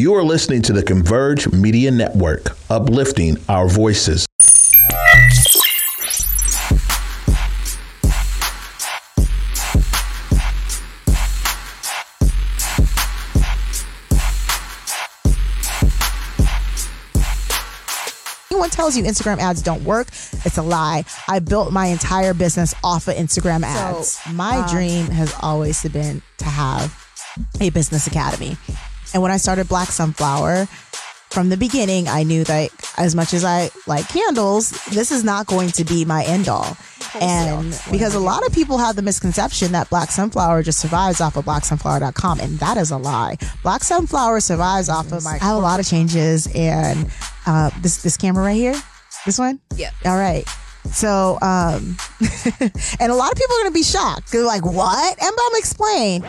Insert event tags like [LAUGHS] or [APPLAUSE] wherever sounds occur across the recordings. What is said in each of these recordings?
You are listening to the Converge Media Network, uplifting our voices. Anyone tells you Instagram ads don't work, it's a lie. I built my entire business off of Instagram ads. So, my um, dream has always been to have a business academy. And when I started Black Sunflower, from the beginning, I knew that as much as I like candles, this is not going to be my end all. And because a lot of people have the misconception that Black Sunflower just survives off of blacksunflower.com, and that is a lie. Black Sunflower survives off of my. I have a lot of changes, and uh, this this camera right here, this one. Yeah. All right. So, um, [LAUGHS] and a lot of people are gonna be shocked. They're like, "What?" And I'm explain.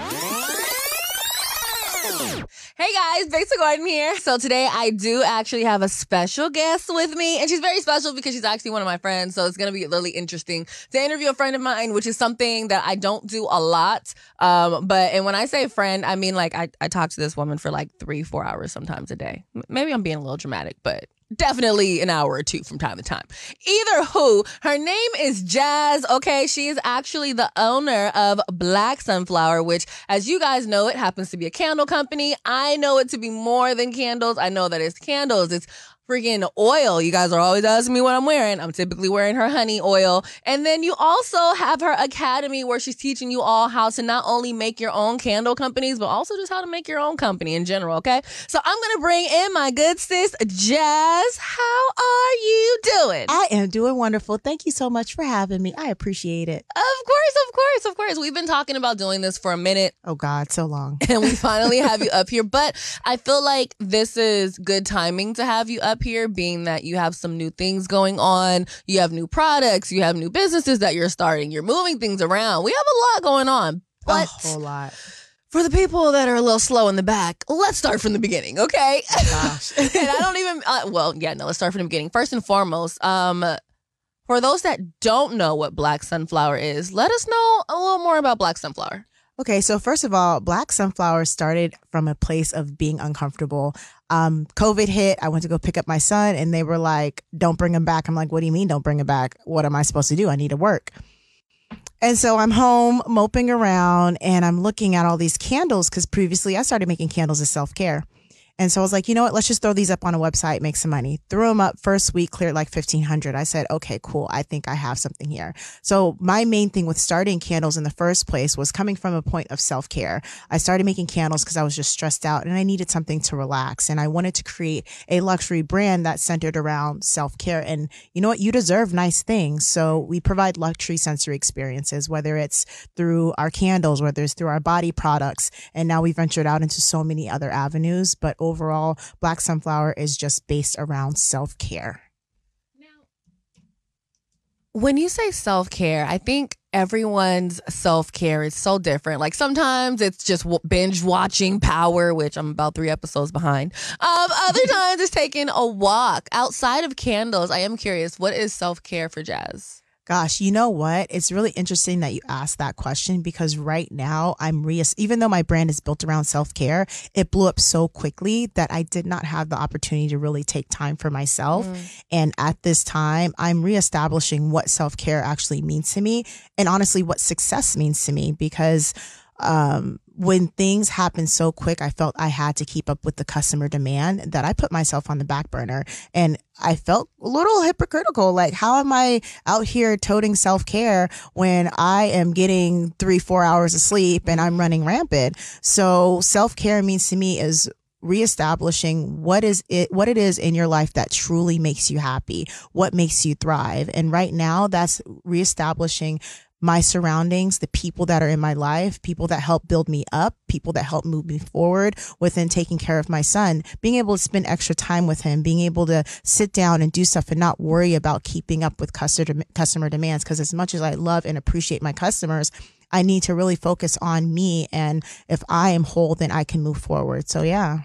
Hey guys, Victor Gordon here. So today I do actually have a special guest with me, and she's very special because she's actually one of my friends. So it's gonna be really interesting to interview a friend of mine, which is something that I don't do a lot. Um, but and when I say friend, I mean like I, I talk to this woman for like three, four hours sometimes a day. M- Maybe I'm being a little dramatic, but definitely an hour or two from time to time. Either who, her name is Jazz. Okay, she is actually the owner of Black Sunflower, which, as you guys know, it happens to be a candle company. I know it to be more than candles. I know that it's candles. It's freaking oil. You guys are always asking me what I'm wearing. I'm typically wearing her honey oil. And then you also have her academy where she's teaching you all how to not only make your own candle companies, but also just how to make your own company in general. Okay. So I'm going to bring in my good sis, Jazz. How are you doing? I am doing wonderful. Thank you so much for having me. I appreciate it. Of course, of course, of course. We've been talking about doing this for a minute. Oh God, so long. [LAUGHS] and we finally have [LAUGHS] you up here. But I feel like this is good timing to have you up here, being that you have some new things going on. You have new products, you have new businesses that you're starting, you're moving things around. We have a lot going on. But a whole lot. for the people that are a little slow in the back, let's start from the beginning, okay? Gosh. [LAUGHS] and I don't even, uh, well, yeah, no, let's start from the beginning. First and foremost, um, for those that don't know what Black Sunflower is, let us know a little more about Black Sunflower. Okay, so first of all, Black Sunflower started from a place of being uncomfortable. Um, COVID hit. I went to go pick up my son, and they were like, "Don't bring him back." I'm like, "What do you mean, don't bring him back? What am I supposed to do? I need to work." And so I'm home moping around, and I'm looking at all these candles because previously I started making candles as self care. And so I was like, you know what? Let's just throw these up on a website, make some money. Threw them up first week, cleared like 1500. I said, okay, cool. I think I have something here. So my main thing with starting candles in the first place was coming from a point of self care. I started making candles because I was just stressed out and I needed something to relax. And I wanted to create a luxury brand that centered around self care. And you know what? You deserve nice things. So we provide luxury sensory experiences, whether it's through our candles, whether it's through our body products. And now we ventured out into so many other avenues. But overall, Black Sunflower is just based around self care. Now when you say self care, I think everyone's self care is so different. Like sometimes it's just binge watching Power, which I'm about three episodes behind. Um, other [LAUGHS] times it's taking a walk outside of candles. I am curious, what is self care for Jazz? Gosh, you know what? It's really interesting that you asked that question because right now I'm re even though my brand is built around self-care, it blew up so quickly that I did not have the opportunity to really take time for myself. And at this time, I'm reestablishing what self-care actually means to me and honestly what success means to me because um, when things happen so quick, I felt I had to keep up with the customer demand that I put myself on the back burner. And I felt a little hypocritical. Like, how am I out here toting self care when I am getting three, four hours of sleep and I'm running rampant? So self care means to me is reestablishing what is it what it is in your life that truly makes you happy what makes you thrive and right now that's reestablishing my surroundings, the people that are in my life, people that help build me up, people that help move me forward within taking care of my son, being able to spend extra time with him, being able to sit down and do stuff and not worry about keeping up with customer, customer demands. Cause as much as I love and appreciate my customers, I need to really focus on me. And if I am whole, then I can move forward. So yeah.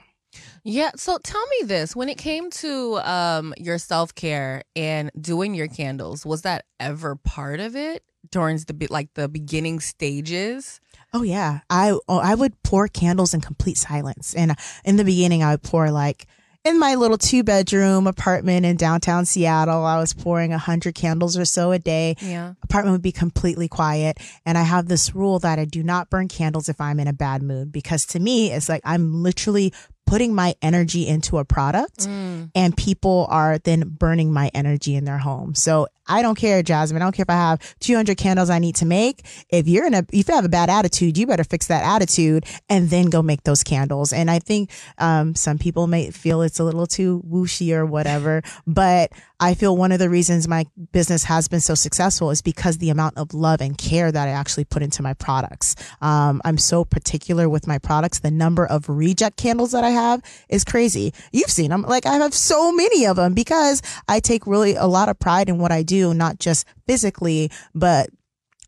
Yeah. So tell me this: when it came to um, your self care and doing your candles, was that ever part of it? During the be- like the beginning stages? Oh yeah, I oh, I would pour candles in complete silence, and in the beginning, I would pour like in my little two bedroom apartment in downtown Seattle. I was pouring a hundred candles or so a day. Yeah. Apartment would be completely quiet, and I have this rule that I do not burn candles if I'm in a bad mood because to me, it's like I'm literally putting my energy into a product Mm. and people are then burning my energy in their home. So I don't care, Jasmine. I don't care if I have 200 candles I need to make. If you're in a, if you have a bad attitude, you better fix that attitude and then go make those candles. And I think, um, some people may feel it's a little too whooshy or whatever, but I feel one of the reasons my business has been so successful is because the amount of love and care that I actually put into my products. Um, I'm so particular with my products. The number of reject candles that I have is crazy. You've seen them. Like I have so many of them because I take really a lot of pride in what I do, not just physically, but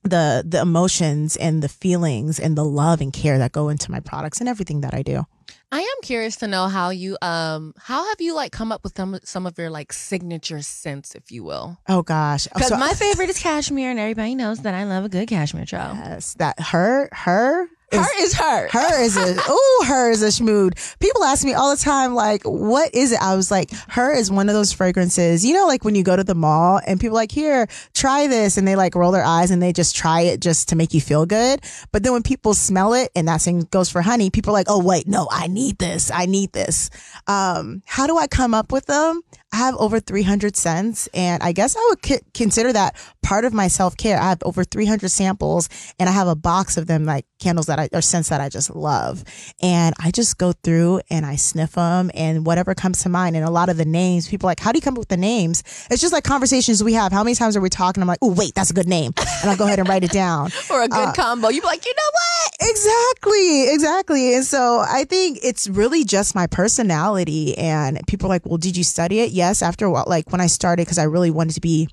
the the emotions and the feelings and the love and care that go into my products and everything that I do. I am curious to know how you um how have you like come up with some some of your like signature scents, if you will? Oh gosh. Because So- my [LAUGHS] favorite is cashmere, and everybody knows that I love a good cashmere trail. yes, that her her is- Her is her. her is a [LAUGHS] oh her is a schmood. People ask me all the time like what is it? I was like her is one of those fragrances. You know like when you go to the mall and people like here try this and they like roll their eyes and they just try it just to make you feel good. But then when people smell it and that thing goes for honey, people are like oh wait no I need this I need this. Um, how do I come up with them? I have over 300 scents and I guess I would ki- consider that part of my self care. I have over 300 samples and I have a box of them like candles that I, or scents that I just love. And I just go through and I sniff them and whatever comes to mind. And a lot of the names, people are like, how do you come up with the names? It's just like conversations we have. How many times are we talking? I'm like, oh, wait, that's a good name. And I'll go ahead and write it down. [LAUGHS] or a good uh, combo. You'd be like, you know what? Exactly, exactly. And so I think it's really just my personality. And people are like, well, did you study it? Yes. After a while, like when I started, because I really wanted to be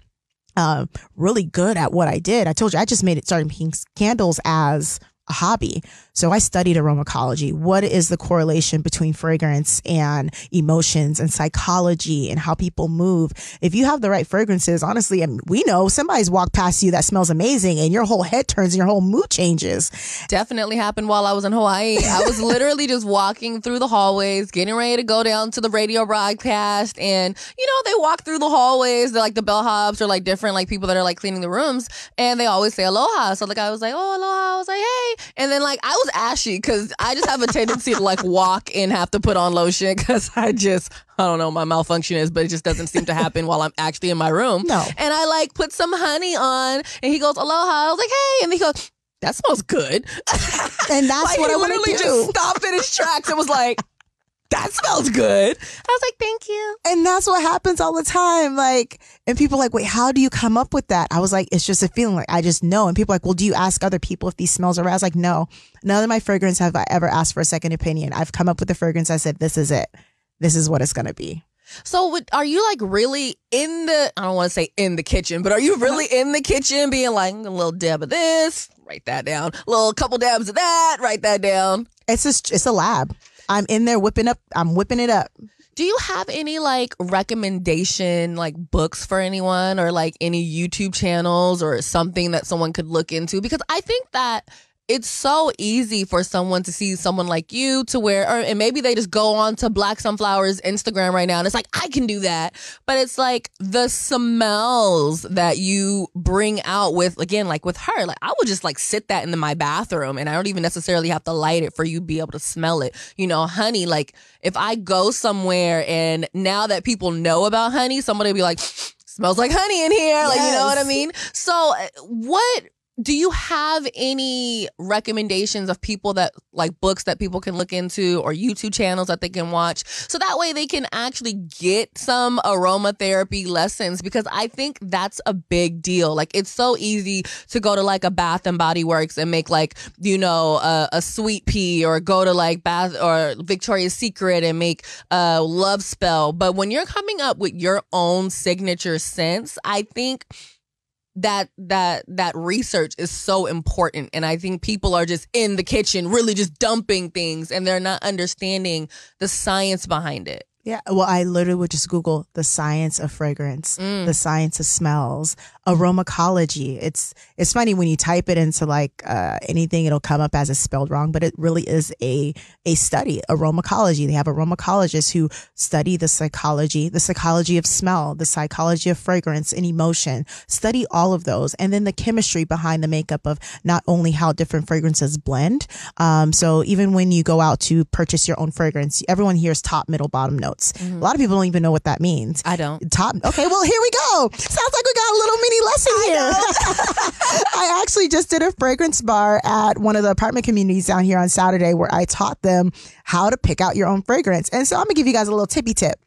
uh, really good at what I did. I told you I just made it started making candles as a hobby. So I studied aromatology. What is the correlation between fragrance and emotions and psychology and how people move? If you have the right fragrances, honestly, I mean, we know somebody's walked past you that smells amazing and your whole head turns and your whole mood changes. Definitely happened while I was in Hawaii. I was [LAUGHS] literally just walking through the hallways, getting ready to go down to the radio broadcast. And, you know, they walk through the hallways. They're like the bellhops or like different like people that are like cleaning the rooms. And they always say aloha. So like I was like, oh, aloha. I was like, hey. And then like I was ashy because I just have a tendency to like walk and have to put on lotion because I just, I don't know, my malfunction is, but it just doesn't seem to happen while I'm actually in my room. No. And I like put some honey on and he goes, aloha. I was like, hey. And he goes, that smells good. And that's [LAUGHS] like what I want to literally do. just stopped in his tracks and was like, that smells good. I was like, thank you. and that's what happens all the time. Like, and people are like, wait, how do you come up with that? I was like, it's just a feeling. Like, I just know. And people are like, well, do you ask other people if these smells are right? I was like, no, none of my fragrance have I ever asked for a second opinion. I've come up with the fragrance. I said, this is it. This is what it's going to be. So, would, are you like really in the, I don't want to say in the kitchen, but are you really uh-huh. in the kitchen being like a little dab of this, write that down, a little couple dabs of that, write that down? It's just, it's a lab. I'm in there whipping up. I'm whipping it up. Do you have any like recommendation like books for anyone or like any YouTube channels or something that someone could look into? Because I think that it's so easy for someone to see someone like you to wear, or and maybe they just go on to Black Sunflower's Instagram right now and it's like, I can do that. But it's like the smells that you bring out with, again, like with her, like I would just like sit that in my bathroom and I don't even necessarily have to light it for you to be able to smell it. You know, honey, like if I go somewhere and now that people know about honey, somebody be like, smells like honey in here. Like, you know what I mean? So uh, what do you have any recommendations of people that like books that people can look into or YouTube channels that they can watch so that way they can actually get some aromatherapy lessons because I think that's a big deal. Like it's so easy to go to like a Bath and Body Works and make like you know a, a sweet pea or go to like Bath or Victoria's Secret and make a love spell, but when you're coming up with your own signature scents, I think that that that research is so important and i think people are just in the kitchen really just dumping things and they're not understanding the science behind it Yeah. Well, I literally would just Google the science of fragrance, Mm. the science of smells, aromacology. It's it's funny when you type it into like uh, anything, it'll come up as it's spelled wrong, but it really is a a study, aromacology. They have aromacologists who study the psychology, the psychology of smell, the psychology of fragrance and emotion. Study all of those, and then the chemistry behind the makeup of not only how different fragrances blend. Um, so even when you go out to purchase your own fragrance, everyone hears top, middle, bottom notes. A lot of people don't even know what that means. I don't. Top. Okay, well here we go. Sounds like we got little mini lesson here. [LAUGHS] [LAUGHS] I actually just did a fragrance bar at one of the apartment communities down here on Saturday where I taught them how to pick out your own fragrance. And so I'm gonna give you guys a little tippy tip.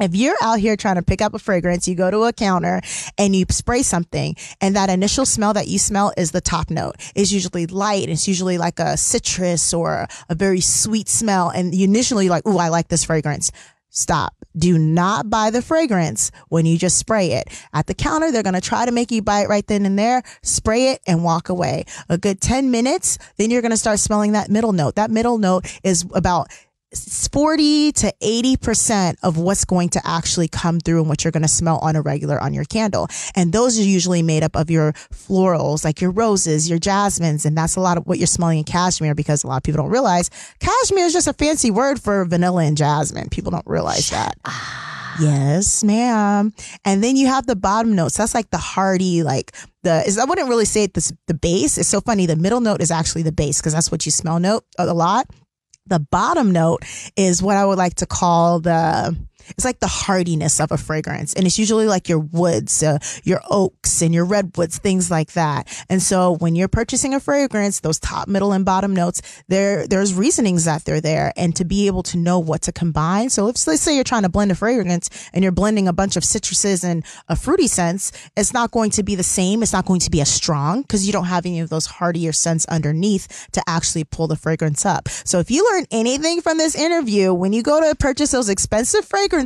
If you're out here trying to pick up a fragrance, you go to a counter and you spray something, and that initial smell that you smell is the top note. It's usually light. It's usually like a citrus or a very sweet smell. And you initially like, ooh, I like this fragrance. Stop. Do not buy the fragrance when you just spray it. At the counter, they're going to try to make you buy it right then and there. Spray it and walk away. A good 10 minutes, then you're going to start smelling that middle note. That middle note is about 40 to 80% of what's going to actually come through and what you're going to smell on a regular on your candle. And those are usually made up of your florals, like your roses, your jasmines. And that's a lot of what you're smelling in cashmere because a lot of people don't realize cashmere is just a fancy word for vanilla and jasmine. People don't realize that. Yes, ma'am. And then you have the bottom notes. That's like the hearty, like the is I wouldn't really say it this the base. It's so funny. The middle note is actually the base because that's what you smell note a lot. The bottom note is what I would like to call the it's like the hardiness of a fragrance. And it's usually like your woods uh, your oaks and your redwoods things like that. And so when you're purchasing a fragrance those top middle and bottom notes there there's reasonings that they're there and to be able to know what to combine. So if let's say you're trying to blend a fragrance and you're blending a bunch of citruses and a fruity scents it's not going to be the same. It's not going to be as strong because you don't have any of those hardier scents underneath to actually pull the fragrance up. So if you learn anything from this interview when you go to purchase those expensive fragrances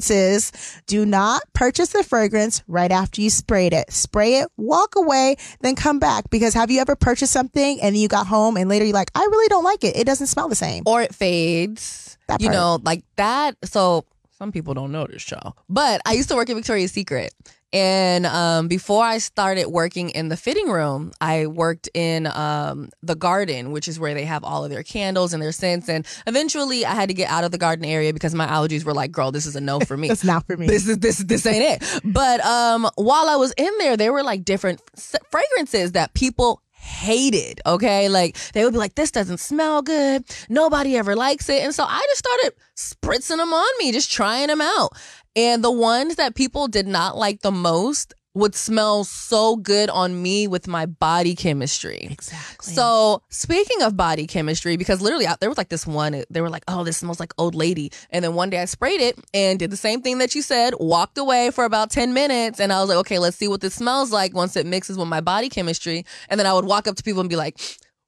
do not purchase the fragrance right after you sprayed it. Spray it, walk away, then come back. Because have you ever purchased something and you got home and later you're like, I really don't like it. It doesn't smell the same. Or it fades. That you part. know, like that. So some people don't know this, y'all. But I used to work at Victoria's Secret. And um, before I started working in the fitting room, I worked in um, the garden, which is where they have all of their candles and their scents. And eventually, I had to get out of the garden area because my allergies were like, "Girl, this is a no for me." [LAUGHS] That's not for me. this is this this ain't it. But um, while I was in there, there were like different fragrances that people hated. Okay, like they would be like, "This doesn't smell good. Nobody ever likes it," and so I just started spritzing them on me, just trying them out. And the ones that people did not like the most would smell so good on me with my body chemistry. exactly. So speaking of body chemistry, because literally out there was like this one, they were like, "Oh, this smells like old lady," and then one day I sprayed it and did the same thing that you said. Walked away for about ten minutes, and I was like, "Okay, let's see what this smells like once it mixes with my body chemistry." And then I would walk up to people and be like,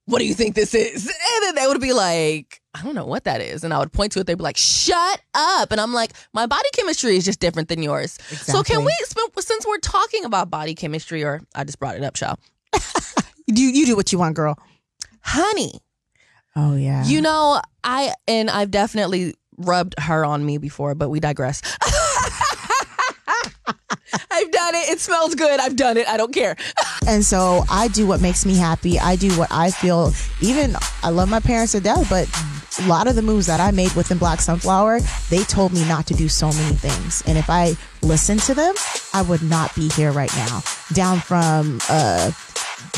"What do you think this is?" [LAUGHS] And then they would be like, "I don't know what that is," and I would point to it. They'd be like, "Shut up!" And I'm like, "My body chemistry is just different than yours." So can we, since we're talking about body chemistry, or I just brought it up, shall [LAUGHS] you you do what you want, girl. honey? Oh yeah. You know, I and I've definitely rubbed her on me before, but we digress. [LAUGHS] I've done it. It smells good. I've done it. I don't care. [LAUGHS] And so I do what makes me happy. I do what I feel. Even I love my parents to death, but a lot of the moves that I made within Black Sunflower, they told me not to do so many things. And if I listened to them, I would not be here right now. Down from uh,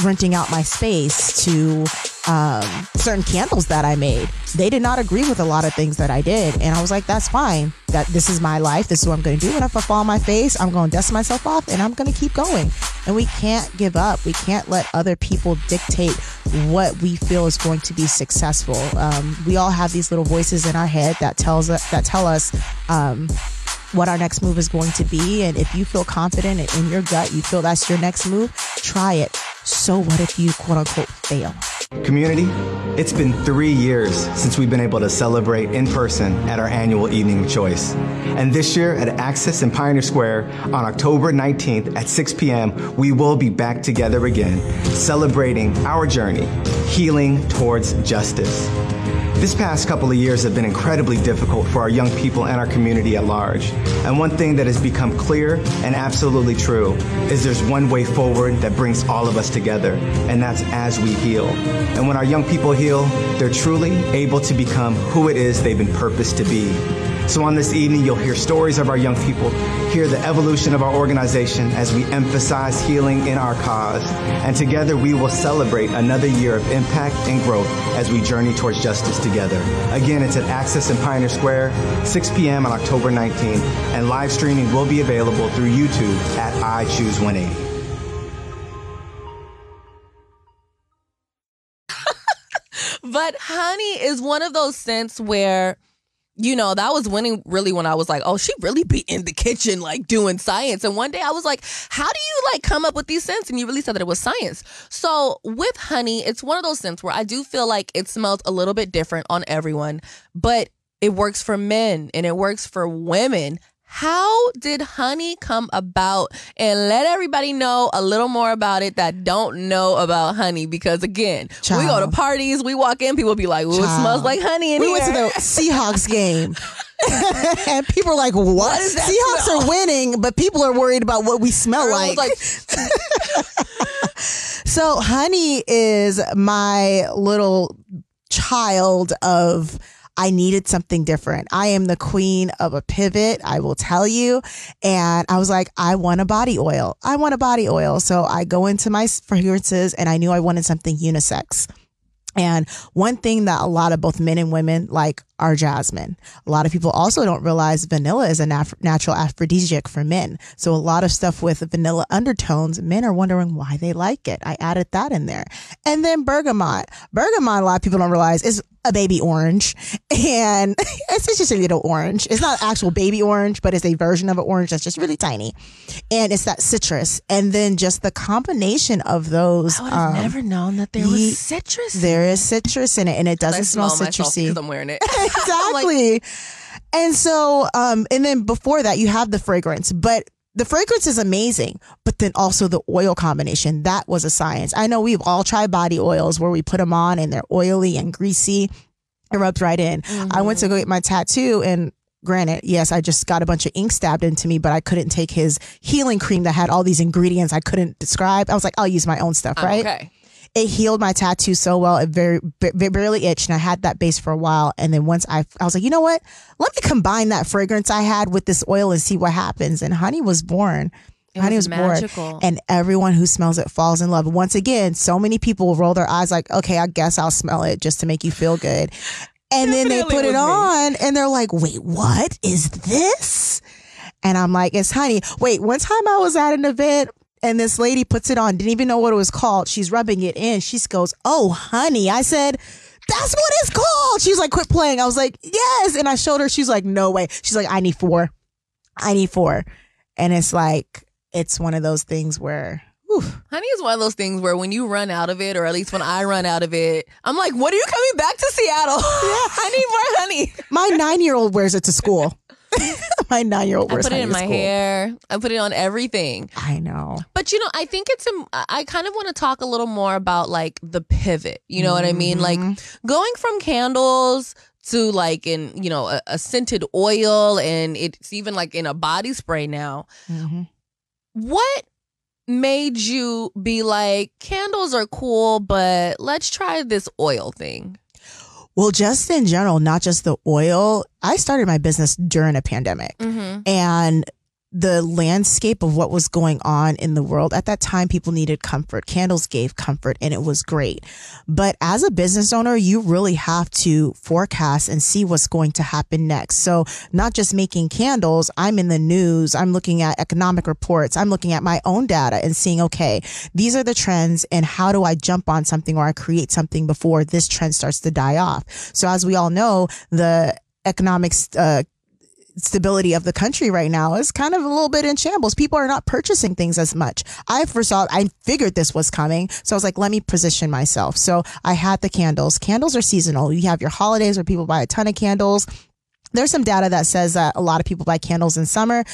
renting out my space to um, certain candles that I made. They did not agree with a lot of things that I did, and I was like, "That's fine. That this is my life. This is what I'm going to do. And if I fall on my face, I'm going to dust myself off, and I'm going to keep going." And we can't give up. We can't let other people dictate what we feel is going to be successful. Um, we all have these little voices in our head that tells us that tell us. Um, what our next move is going to be. And if you feel confident and in your gut, you feel that's your next move, try it. So what if you quote unquote fail? Community, it's been three years since we've been able to celebrate in person at our annual Evening of Choice. And this year at AXIS in Pioneer Square on October 19th at 6 p.m., we will be back together again, celebrating our journey, healing towards justice. This past couple of years have been incredibly difficult for our young people and our community at large. And one thing that has become clear and absolutely true is there's one way forward that brings all of us together, and that's as we heal. And when our young people heal, they're truly able to become who it is they've been purposed to be. So on this evening, you'll hear stories of our young people, hear the evolution of our organization as we emphasize healing in our cause. And together we will celebrate another year of impact and growth as we journey towards justice together. Again, it's at AXIS in Pioneer Square, 6 p.m. on October 19th, and live streaming will be available through YouTube at I Choose 180. [LAUGHS] But honey is one of those scents where, you know, that was winning really when I was like, oh, she really be in the kitchen, like doing science. And one day I was like, how do you like come up with these scents? And you really said that it was science. So with honey, it's one of those scents where I do feel like it smells a little bit different on everyone, but it works for men and it works for women. How did honey come about? And let everybody know a little more about it that don't know about honey. Because again, we go to parties, we walk in, people be like, "Ooh, it Child. smells like honey in we here." went to the Seahawks game. and [LAUGHS] [LAUGHS] people are like, what? is that Seahawks smell?" are winning, but people are worried about what we smell like. was like, [LAUGHS] So, honey is my little child of I needed something different. I am the queen of a pivot, I will tell you. And I was like, I want a body oil. I want a body oil. So I go into my fragrances and I knew I wanted something unisex. And one thing that a lot of both men and women like are jasmine. A lot of people also don't realize vanilla is a nat- natural aphrodisiac for men. So a lot of stuff with vanilla undertones, men are wondering why they like it. I added that in there. And then bergamot. Bergamot, a lot of people don't realize is a baby orange. And [LAUGHS] it's just a little orange. It's not actual baby orange, but it's a version of an orange that's just really tiny. And it's that citrus. And then just the combination of those. I would have um, never known that there was citrus. there is citrus in it, and it doesn't smell, myself citrusy. because I'm wearing it. [LAUGHS] exactly. and so, um, and then before that, you have the fragrance, but the fragrance is amazing, but then also the oil combination that was a science. I know we've all tried body oils where we put them on and they're oily and greasy. It rubs right in. I went to go get my tattoo and. Granted, yes, I just got a bunch of ink stabbed into me, but I couldn't take his healing cream that had all these ingredients I couldn't describe. I was like, I'll use my own stuff, right? Okay. It healed my tattoo so well. It very, b- barely itched, and I had that base for a while. And then once I, I was like, you know what? Let me combine that fragrance I had with this oil and see what happens. And honey was born. It honey was was, born, and everyone who smells it falls in love. Once again, so many people roll their eyes like, okay, I guess I'll smell it just to make you feel good. And then they put it me. on, and they're like, wait, what is this? And I'm like, it's honey. Wait, one time I was at an event and this lady puts it on, didn't even know what it was called. She's rubbing it in. She goes, Oh, honey. I said, That's what it's called. She's like, Quit playing. I was like, Yes. And I showed her. She's like, No way. She's like, I need four. I need four. And it's like, it's one of those things where, whew, Honey is one of those things where when you run out of it, or at least when I run out of it, I'm like, "What are you coming back to Seattle? [LAUGHS] Yeah. I need more honey." my nine year old wears it to school. [LAUGHS] my nine year old I put it in my school. hair. I put it on everything. I know. But you know, I think it's A, I kind of want to talk a little more about like the pivot. You know what I mean? Like going from candles to like in you know a, a scented oil, and it's even like in a body spray now. Mhm. What made you be like candles are cool, but let's try this oil thing? Well, just in general, not just the oil. I started my business during a pandemic Mm-hmm. and the landscape of what was going on in the world at that time, people needed comfort. Candles gave comfort and it was great. But as a business owner, you really have to forecast and see what's going to happen next. So not just making candles, I'm in the news. I'm looking at economic reports. I'm looking at my own data and seeing, okay, these are the trends and how do I jump on something or I create something before this trend starts to die off? So as we all know, the economics, uh, stability of the country right now is kind of a little bit in shambles. People are not purchasing things as much. I foresaw, I figured this was coming. So I was like, let me position myself. So I had the candles. Candles are seasonal. You have your holidays where people buy a ton of candles. There's some data that says that a lot of people buy candles in summer.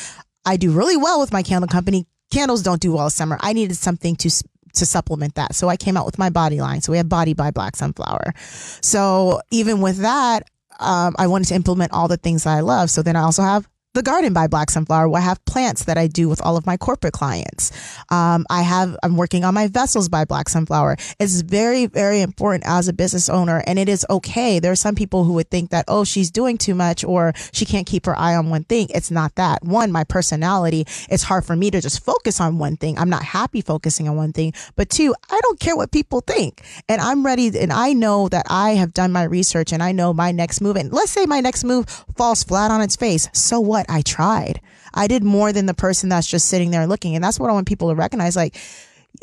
I do really well with my candle company. Candles don't do well summer. I needed something to to supplement that. So I came out with my body line. So we have Body by Black Sunflower. So even with that, um, I wanted to implement all the things that I love. So then I also have the Garden by Black Sunflower, where I have plants that I do with all of my corporate clients. Um, I have, I'm working on my vessels by Black Sunflower. It's very, very important as a business owner, and it is okay. There are some people who would think that, oh, she's doing too much or she can't keep her eye on one thing. It's not that. One, my personality, it's hard for me to just focus on one thing. I'm not happy focusing on one thing. But two, I don't care what people think. And I'm ready, and I know that I have done my research and I know my next move. And let's say my next move falls flat on its face. So what? I tried. I did more than the person that's just sitting there looking. And that's what I want people to recognize. Like,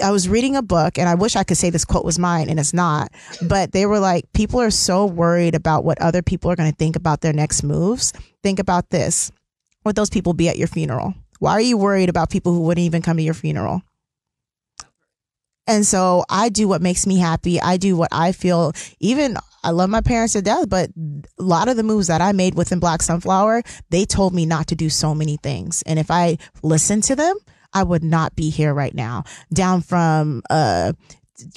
I was reading a book and I wish I could say this quote was mine and it's not, but they were like, people are so worried about what other people are going to think about their next moves. Think about this. Would those people be at your funeral? Why are you worried about people who wouldn't even come to your funeral? And so I do what makes me happy. I do what I feel. Even I love my parents to death, but a lot of the moves that I made within Black Sunflower, they told me not to do so many things. And if I listened to them, I would not be here right now. Down from uh,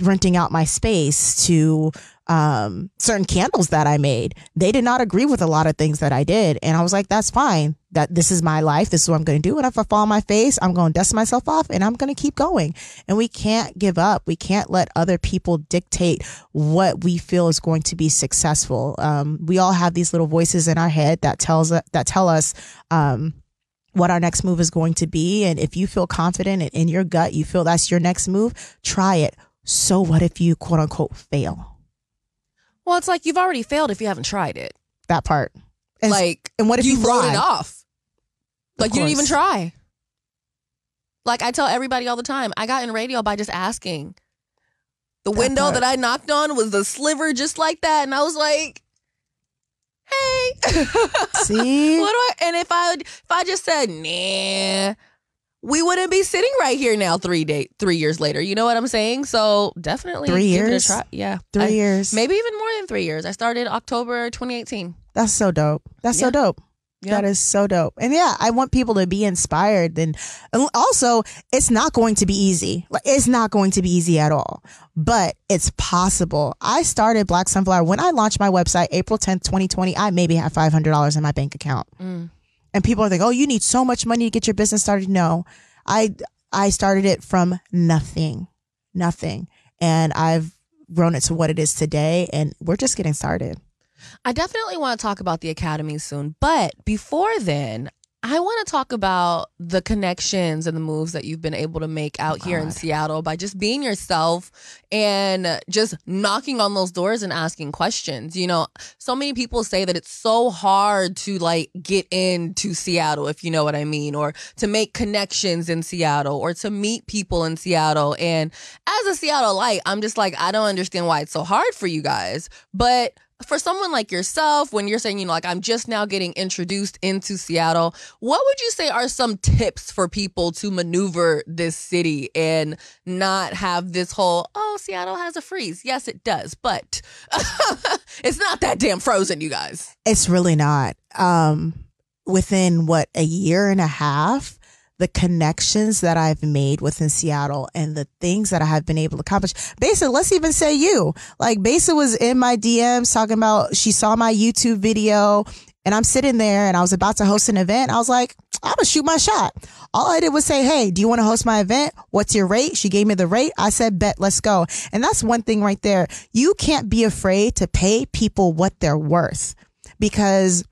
renting out my space to um, certain candles that I made. They did not agree with a lot of things that I did. And I was like, that's fine. That this is my life. This is what I'm going to do. And if I fall on my face, I'm going to dust myself off and I'm going to keep going. And we can't give up. We can't let other people dictate what we feel is going to be successful. Um, we all have these little voices in our head that tells that tell us, um, what our next move is going to be. And if you feel confident and in your gut, you feel that's your next move, try it. So what if you quote unquote fail? Well, it's like you've already failed if you haven't tried it. That part. And, like, and what if you, you wrote it off? Like you didn't even try. Like I tell everybody all the time, I got in radio by just asking. The That window part. that I knocked on was the sliver just like that, and I was like, "Hey, [LAUGHS] See? what do I?" And if I if I just said, "Nah," we wouldn't be sitting right here now three day three years later. You know what I'm saying? So definitely Three a years? try. Yeah, Three I- years. maybe even more than three years. I started October 2018. That's so dope. That's so dope. Yeah. That is so dope. And yeah, I want people to be inspired. And also, it's not going to be easy. Like, it's not going to be easy at all, but it's possible. I started Black Sunflower when I launched my website April 10th, 2020. I maybe had $500 in my bank account. Mm. And people are like, oh, you need so much money to get your business started. No, I, I started it from nothing, nothing. And I've grown it to what it is today. And we're just getting started. I definitely want to talk about the academy soon, but before then, I want to talk about the connections and the moves that you've been able to make out here in Seattle by just being yourself and just knocking on those doors and asking questions. You know, so many people say that it's so hard to like get into Seattle, if you know what I mean, or to make connections in Seattle or to meet people in Seattle. And as a Seattleite, I'm just like, I don't understand why it's so hard for you guys. But for someone like yourself, when you're saying, you know, like I'm just now getting introduced into Seattle, what would you say are some tips for people to maneuver this city and not have this whole, oh, Seattle has a freeze? Yes, it does, but [LAUGHS] it's not that damn frozen, you guys. It's really not. Um, within what a year and a half, the connections that I've made within Seattle and the things that I have been able to accomplish. Basa, let's even say you. Like Basa was in my DMs talking about she saw my YouTube video and I'm sitting there and I was about to host an event. I was like, I'm gonna shoot my shot. All I did was say, Hey, do you want to host my event? What's your rate? She gave me the rate. I said, bet, let's go. And that's one thing right there. You can't be afraid to pay people what they're worth because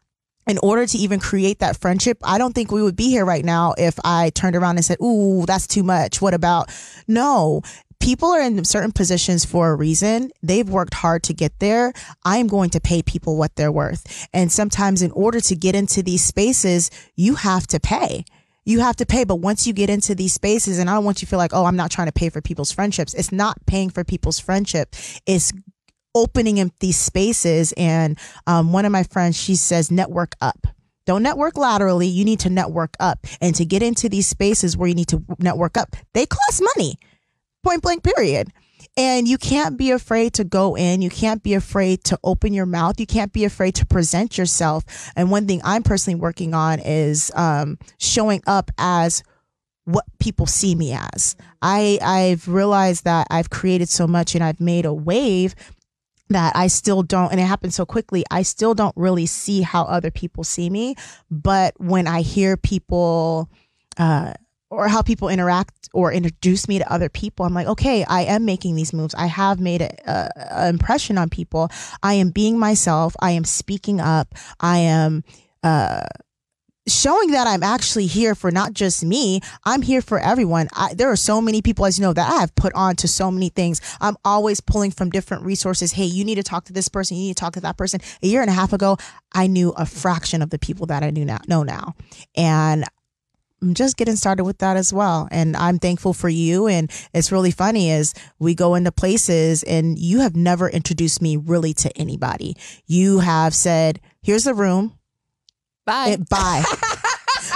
in order to even create that friendship, I don't think we would be here right now if I turned around and said, Ooh, that's too much. What about? No. People are in certain positions for a reason. They've worked hard to get there. I'm going to pay people what they're worth. And sometimes in order to get into these spaces, you have to pay. You have to pay. But once you get into these spaces, and I don't want you to feel like, oh, I'm not trying to pay for people's friendships. It's not paying for people's friendship. It's opening up these spaces. And um, one of my friends, she says, network up. Don't network laterally. You need to network up. And to get into these spaces where you need to network up, they cost money. Point blank, period. And you can't be afraid to go in. You can't be afraid to open your mouth. You can't be afraid to present yourself. And one thing I'm personally working on is um, showing up as what people see me as. I I've realized that I've created so much and I've made a wave that I still don't, and it happened so quickly, I still don't really see how other people see me. But when I hear people, uh, or how people interact or introduce me to other people, I'm like, okay, I am making these moves. I have made an impression on people. I am being myself. I am speaking up. I am, uh, showing that I'm actually here for not just me. I'm here for everyone. I, there are so many people, as you know, that I have put on to so many things. I'm always pulling from different resources. Hey, you need to talk to this person. You need to talk to that person. A year and a half ago, I knew a fraction of the people that I knew now know now, and I'm just getting started with that as well. And I'm thankful for you. And it's really funny is we go into places and you have never introduced me really to anybody. You have said, here's the room. Bye. Bye.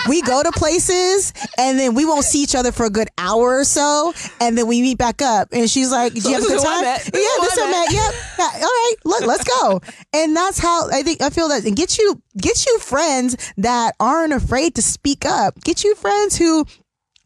we go to places and then we won't see each other for a good hour or so, and then we meet back up. And she's like, "Do So you have a good is who I time?" met. Yeah, This is this is I Yep. Yeah. All right. Look, let's go. And that's how I think I feel that. And get you get you friends that aren't afraid to speak up. Get you friends who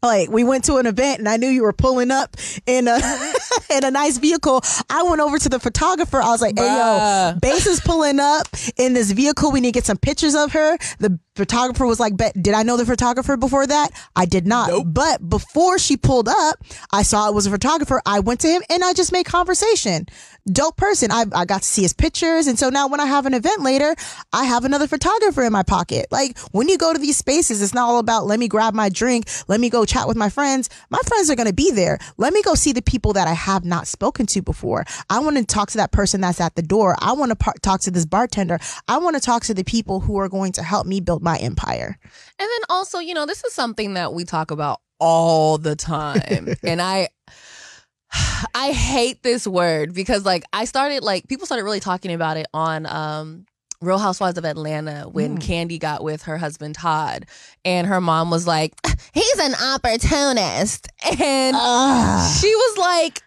like we went to an event and I knew you were pulling up in a [LAUGHS] in a nice vehicle. I went over to the photographer. I was like, "Hey yo. Base is pulling up in this vehicle. We need to get some pictures of her." The photographer was like, "Bet did I know the photographer before that? I did not. But before she pulled up, I saw it was a photographer. I went to him and I just made conversation. Dope person. I I got to see his pictures, and so now when I have an event later, I have another photographer in my pocket. Like when you go to these spaces, it's not all about let me grab my drink, let me go chat with my friends. My friends are going to be there. Let me go see the people that I have not spoken to before. I want to talk to that person that's at the door. I want to par- talk to this bartender. I want to talk to the people who are going to help me build my empire. And then also, you know, this is something that we talk about all the time. [LAUGHS] and I I hate this word because like I started like people started really talking about it on um Real Housewives of Atlanta when Kandi got with her husband Todd and her mom was like, [LAUGHS] "He's an opportunist." And she was like,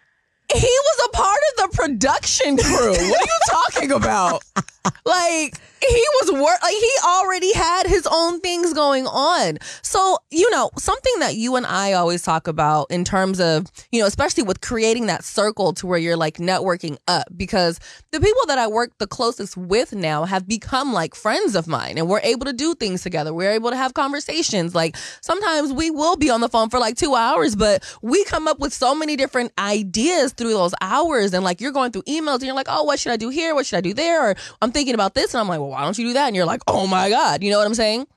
"He was a part of the production crew. What are you talking about?" [LAUGHS] like he was work like he already had his own things going on. So you know something that you and i always talk about in terms of you know especially with creating that circle to where you're like networking up because the people that i work the closest with now have become like friends of mine and we're able to do things together. We're able to have conversations. Like sometimes we will be on the phone for like two hours but we come up with so many different ideas through those hours and like you're going through emails and you're like oh what should i do here? What should i do there? Or i'm thinking about this and i'm like well why don't you do that and you're like oh my god you know what i'm saying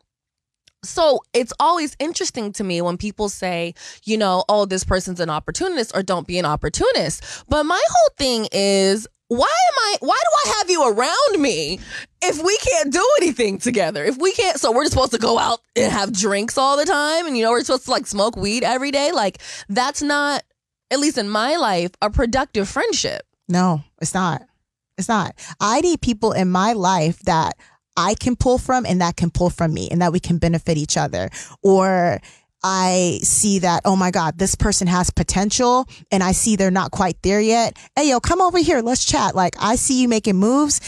so it's always interesting to me when people say, you know, oh, this person's an opportunist or don't be an opportunist. But my whole thing is, why am I, why do I have you around me if we can't do anything together? If we can't, so we're just supposed to go out and have drinks all the time and, you know, we're supposed to like smoke weed every day. Like, that's not, at least in my life, a productive friendship. No, it's not. It's not. I need people in my life that I can pull from and that can pull from me and that we can benefit each other. Or I see that, oh my God, this person has potential and I see they're not quite there yet. Hey, yo, come over here. Let's chat. Like, I see you making moves.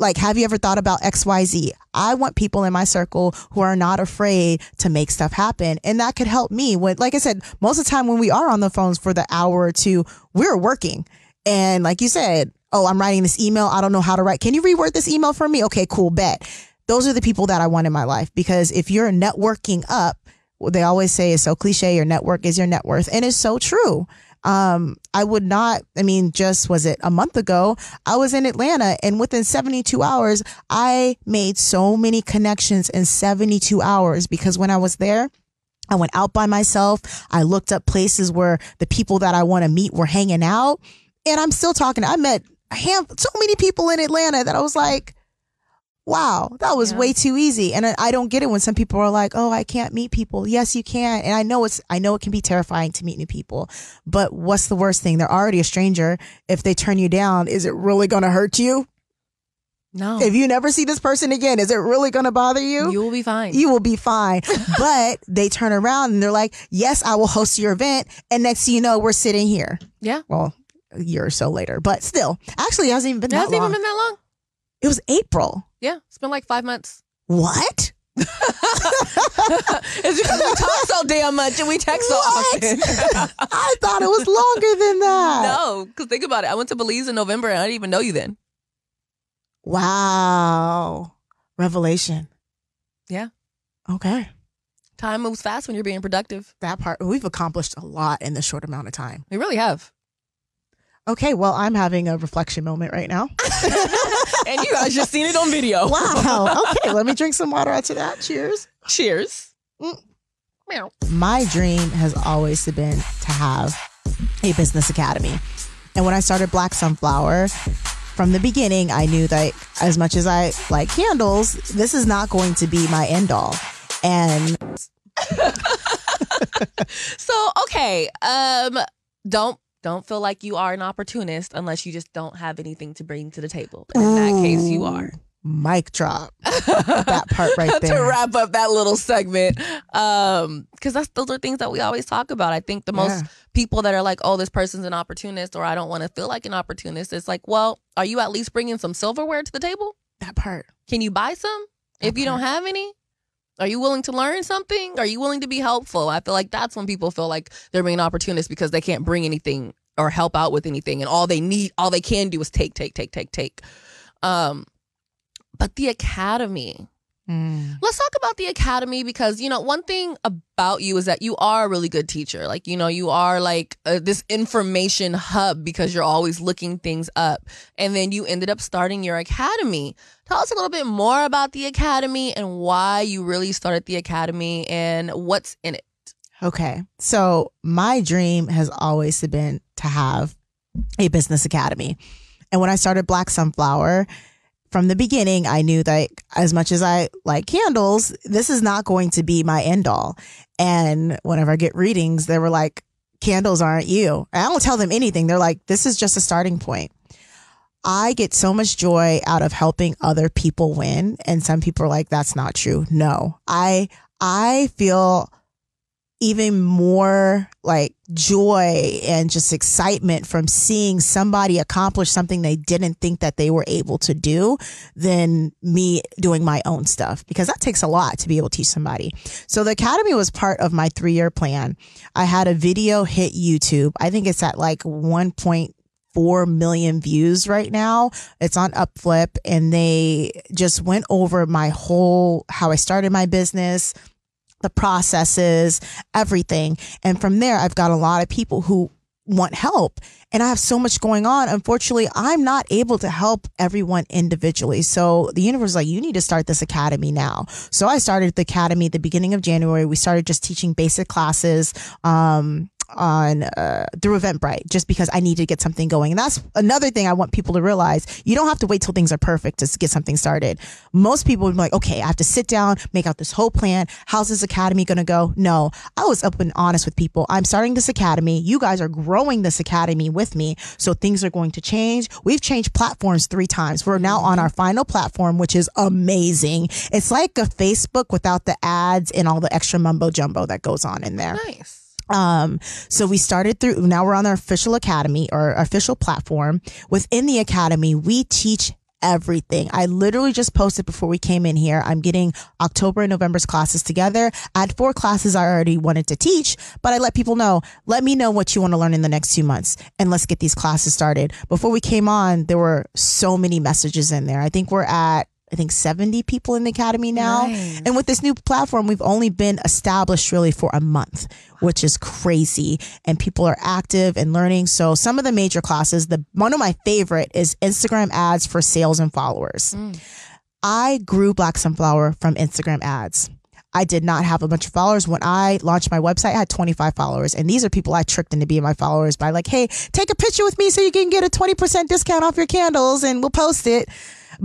Like, have you ever thought about XYZ? I want people in my circle who are not afraid to make stuff happen. And that could help me when, like I said, most of the time when we are on the phones for the hour or two, we're working. And like you said, oh, I'm writing this email. I don't know how to write. Can you reword this email for me? Okay, cool, bet. Those are the people that I want in my life because if you're networking up, they always say it's so cliche, your network is your net worth. And it's so true. Um, I would not, I mean, just was it a month ago? I was in Atlanta and within 72 hours, I made so many connections in 72 hours because when I was there, I went out by myself. I looked up places where the people that I want to meet were hanging out. And I'm still talking. I met hand, so many people in Atlanta that I was like, wow, that was Yeah. way too easy. And I, I don't get it when some people are like, oh, I can't meet people. Yes, you can. And I know it's, I know it can be terrifying to meet new people, but what's the worst thing? They're already a stranger. If they turn you down, is it really going to hurt you? No. If you never see this person again, is it really going to bother you? you will be fine. you will be fine. [LAUGHS] but they turn around and they're like, yes, I will host your event. And next thing you know, we're sitting here. yeah. Well, a year or so later, but still, actually, it hasn't even been It that hasn't long. even been that long. it was April. Yeah. It's been like five months. What? [LAUGHS] [LAUGHS] it's because we talk so damn much and we text so What? often. [LAUGHS] I thought it was longer than that. no, because think about it. I went to Belize in November and I didn't even know you then. Wow. Revelation. Yeah. Okay. Time moves fast when you're being productive. That part, we've accomplished a lot in this short amount of time. We really have. Okay. Well, I'm having a reflection moment right now. [LAUGHS] And you guys just seen it on video. [LAUGHS] Wow. Okay. Let me drink some water after that. Cheers. Cheers. Mm. Meow. my dream has always been to have a business academy. And when I started Black Sunflower, from the beginning, I knew that as much as I like candles, this is not going to be my end all. And [LAUGHS] So okay, um, don't don't feel like you are an opportunist unless you just don't have anything to bring to the table. And in that case, you are. mic drop. [LAUGHS] That part right there. to wrap up that little segment, um, because that's those are things that we always talk about. I think the most Yeah. people that are like, "Oh, this person's an opportunist," or "I don't want to feel like an opportunist," it's like, well, are you at least bringing some silverware to the table? That part. Can you buy some if you don't have any? Are you willing to learn something? Are you willing to be helpful? I feel like that's when people feel like they're being opportunists because they can't bring anything or help out with anything, and all they need, all they can do is take, take, take, take, take. Um, but the academy. Mm. Let's talk about the academy because you know one thing about you is that you are a really good teacher. Like you know you are like uh, this information hub because you're always looking things up, and then you ended up starting your academy. Tell us a little bit more about the academy and why you really started the academy and what's in it. Okay. So my dream has always been to have a business academy. And when I started Black Sunflower, from the beginning, I knew that as much as I like candles, this is not going to be my end all. And whenever I get readings, they were like, candles aren't you. And I don't tell them anything. They're like, this is just a starting point. I get so much joy out of helping other people win. And some people are like, that's not true. No, I, I feel even more like joy and just excitement from seeing somebody accomplish something they didn't think that they were able to do than me doing my own stuff because that takes a lot to be able to teach somebody. So the academy was part of my three year plan. I had a video hit YouTube. I think it's at like 1.4 million views right now. It's on Upflip and they just went over my whole, how I started my business, the processes, everything. And from there, I've got a lot of people who want help and I have so much going on. Unfortunately, I'm not able to help everyone individually. So the universe is like, you need to start this academy now. So I started the academy at the beginning of January. We started just teaching basic classes. Um, on uh, through Eventbrite just because I need to get something going. And that's another thing I want people to realize. You don't have to wait till things are perfect to get something started. Most people would be like, okay, I have to sit down, make out this whole plan. How's this academy going to go? No, I was up and honest with people. I'm starting this academy. You guys are growing this academy with me. So things are going to change. We've changed platforms three times. We're now on our final platform, which is amazing. It's like a Facebook without the ads and all the extra mumbo jumbo that goes on in there. Nice. Um, so we started through, now we're on our official academy or official platform. Within the academy, we teach everything. I literally just posted before we came in here. I'm getting October and November's classes together. I had four classes I already wanted to teach, but I let people know, let me know what you want to learn in the next two months and let's get these classes started. Before we came on, there were so many messages in there. I think we're at I think 70 people in the academy now. Nice. And with this new platform, we've only been established really for a month, which is crazy. And people are active and learning. So some of the major classes, the one of my favorite is Instagram ads for sales and followers. Mm. I grew Black Sunflower from Instagram ads. I did not have a bunch of followers. When I launched my website, I had 25 followers. And these are people I tricked into being my followers by like, hey, take a picture with me so you can get a 20% discount off your candles and we'll post it.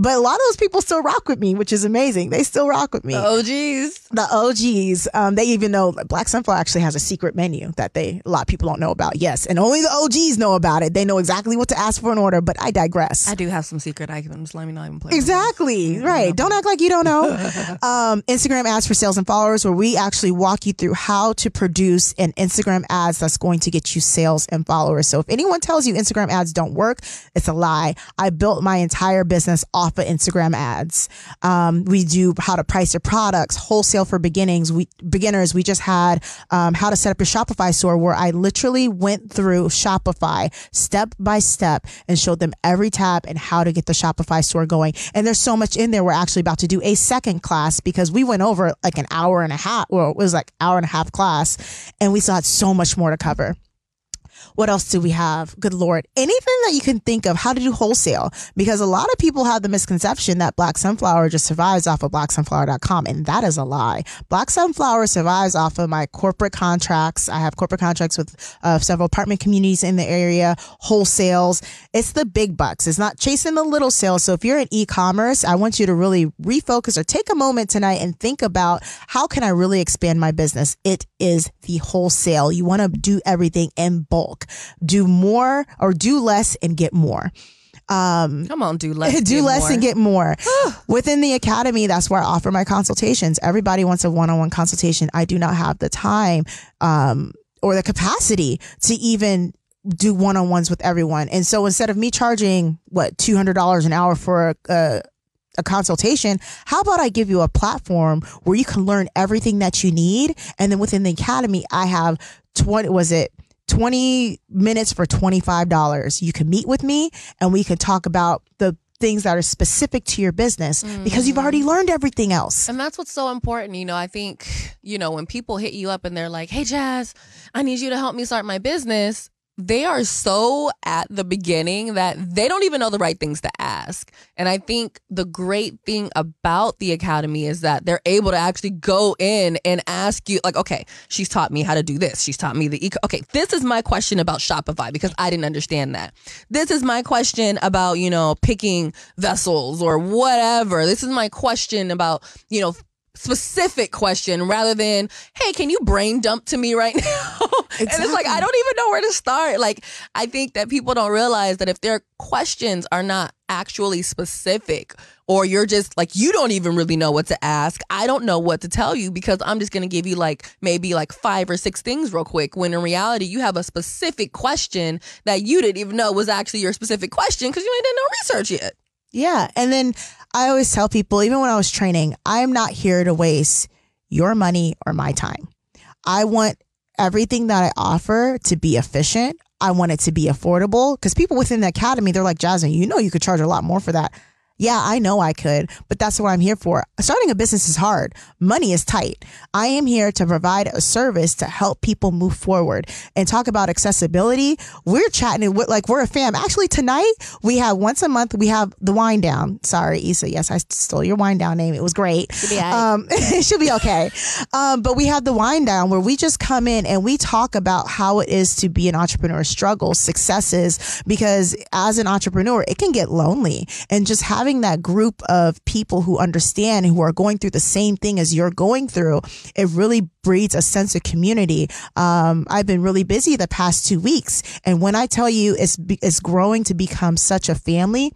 But a lot of those people still rock with me, which is amazing. They still rock with me. Oh, geez. The OGs, um, they even know Black Sunflower actually has a secret menu that they a lot of people don't know about. Yes, and only the OGs know about it. They know exactly what to ask for an order. But I digress. I do have some secret items. Let me not even play. Exactly. Right. Don't act like you don't know. [LAUGHS] um, Instagram ads for sales and followers, where we actually walk you through how to produce an Instagram ads that's going to get you sales and followers. So if anyone tells you Instagram ads don't work, it's a lie. I built my entire business off of Instagram ads. Um, we do how to price your products, wholesale for beginnings. We beginners. We just had um, how to set up your Shopify store, where I literally went through Shopify step by step and showed them every tab and how to get the Shopify store going. And there's so much in there. We're actually about to do a second class because we went over like an hour and a half. Well, it was like hour and a half class, and we still had so much more to cover. What else do we have? Good Lord. Anything that you can think of how to do wholesale because a lot of people have the misconception that Black Sunflower just survives off of blacksunflower.com and that is a lie. Black Sunflower survives off of my corporate contracts. I have corporate contracts with uh, several apartment communities in the area, wholesales. It's the big bucks. It's not chasing the little sales. So if you're in e-commerce, I want you to really refocus or take a moment tonight and think about how can I really expand my business? It is the wholesale. You want to do everything in bulk do more or do less and get more. Um, Come on, do less. [LAUGHS] do less more. and get more. [SIGHS] Within the academy, that's where I offer my consultations. Everybody wants a one-on-one consultation. I do not have the time um, or the capacity to even do one-on-ones with everyone. And so instead of me charging what two hundred dollars an hour for a, a a consultation, how about I give you a platform where you can learn everything that you need? And then within the academy, I have 20, was it 20 minutes for $25. You can meet with me and we can talk about the things that are specific to your business mm-hmm. because you've already learned everything else. And that's what's so important. You know, I think, you know, when people hit you up and they're like, hey, Jazz, I need you to help me start my business they are so at the beginning that they don't even know the right things to ask. And I think the great thing about the academy is that they're able to actually go in and ask you, like, okay, she's taught me how to do this. She's taught me the eco. Okay, this is my question about Shopify because I didn't understand that. This is my question about, you know, picking vessels or whatever. This is my question about, you know, specific question rather than, hey, can you brain dump to me right [LAUGHS] now? Exactly. and it's like, I don't even know where to start. Like, I think that people don't realize that if their questions are not actually specific, or you're just like, you don't even really know what to ask, I don't know what to tell you because I'm just going to give you like maybe like five or six things real quick. When in reality, you have a specific question that you didn't even know was actually your specific question because you ain't done no research yet. Yeah. And then I always tell people, even when I was training, I am not here to waste your money or my time. I want everything that I offer to be efficient. I want it to be affordable because people within the academy, they're like, Jasmine, you know, you could charge a lot more for that. Yeah, I know I could, but that's what I'm here for. Starting a business is hard. Money is tight. I am here to provide a service to help people move forward and talk about accessibility. We're chatting with, like we're a fam. Actually, tonight we have once a month, we have the wind down. Sorry, Issa. Yes, I stole your wind down name. It was great. Should be, um, [LAUGHS] it should be okay. um, but we have the wind down where we just come in and we talk about how it is to be an entrepreneur, struggles, successes, because as an entrepreneur, it can get lonely and just having having that group of people who understand who are going through the same thing as you're going through, it really breeds a sense of community. Um, I've been really busy the past two weeks. And when I tell you it's, it's growing to become such a family,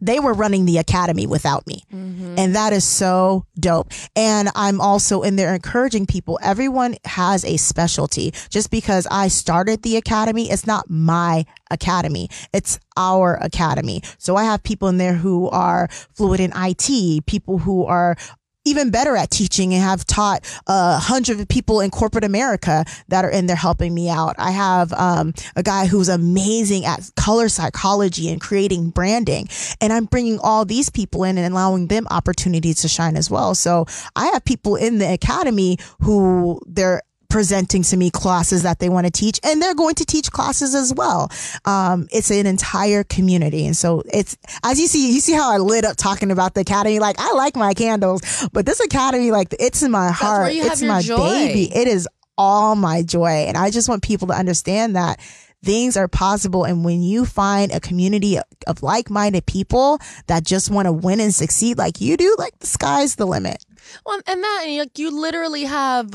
they were running the academy without me. Mm-hmm. And that is so dope. And I'm also in there encouraging people. Everyone has a specialty. Just because I started the academy, it's not my academy. It's our academy. So I have people in there who are fluid in IT, people who are even better at teaching and have taught a hundred people in corporate America that are in there helping me out. I have um, a guy who's amazing at color psychology and creating branding, and I'm bringing all these people in and allowing them opportunities to shine as well. So I have people in the academy who they're presenting to me classes that they want to teach and they're going to teach classes as well. Um, it's an entire community. And so it's, as you see, you see how I lit up talking about the academy. Like I like my candles, but this academy, like it's in my heart. It's my joy. baby. It is all my joy. And I just want people to understand that things are possible. And when you find a community of like-minded people that just want to win and succeed like you do, like the sky's the limit. Well, and that, like, you literally have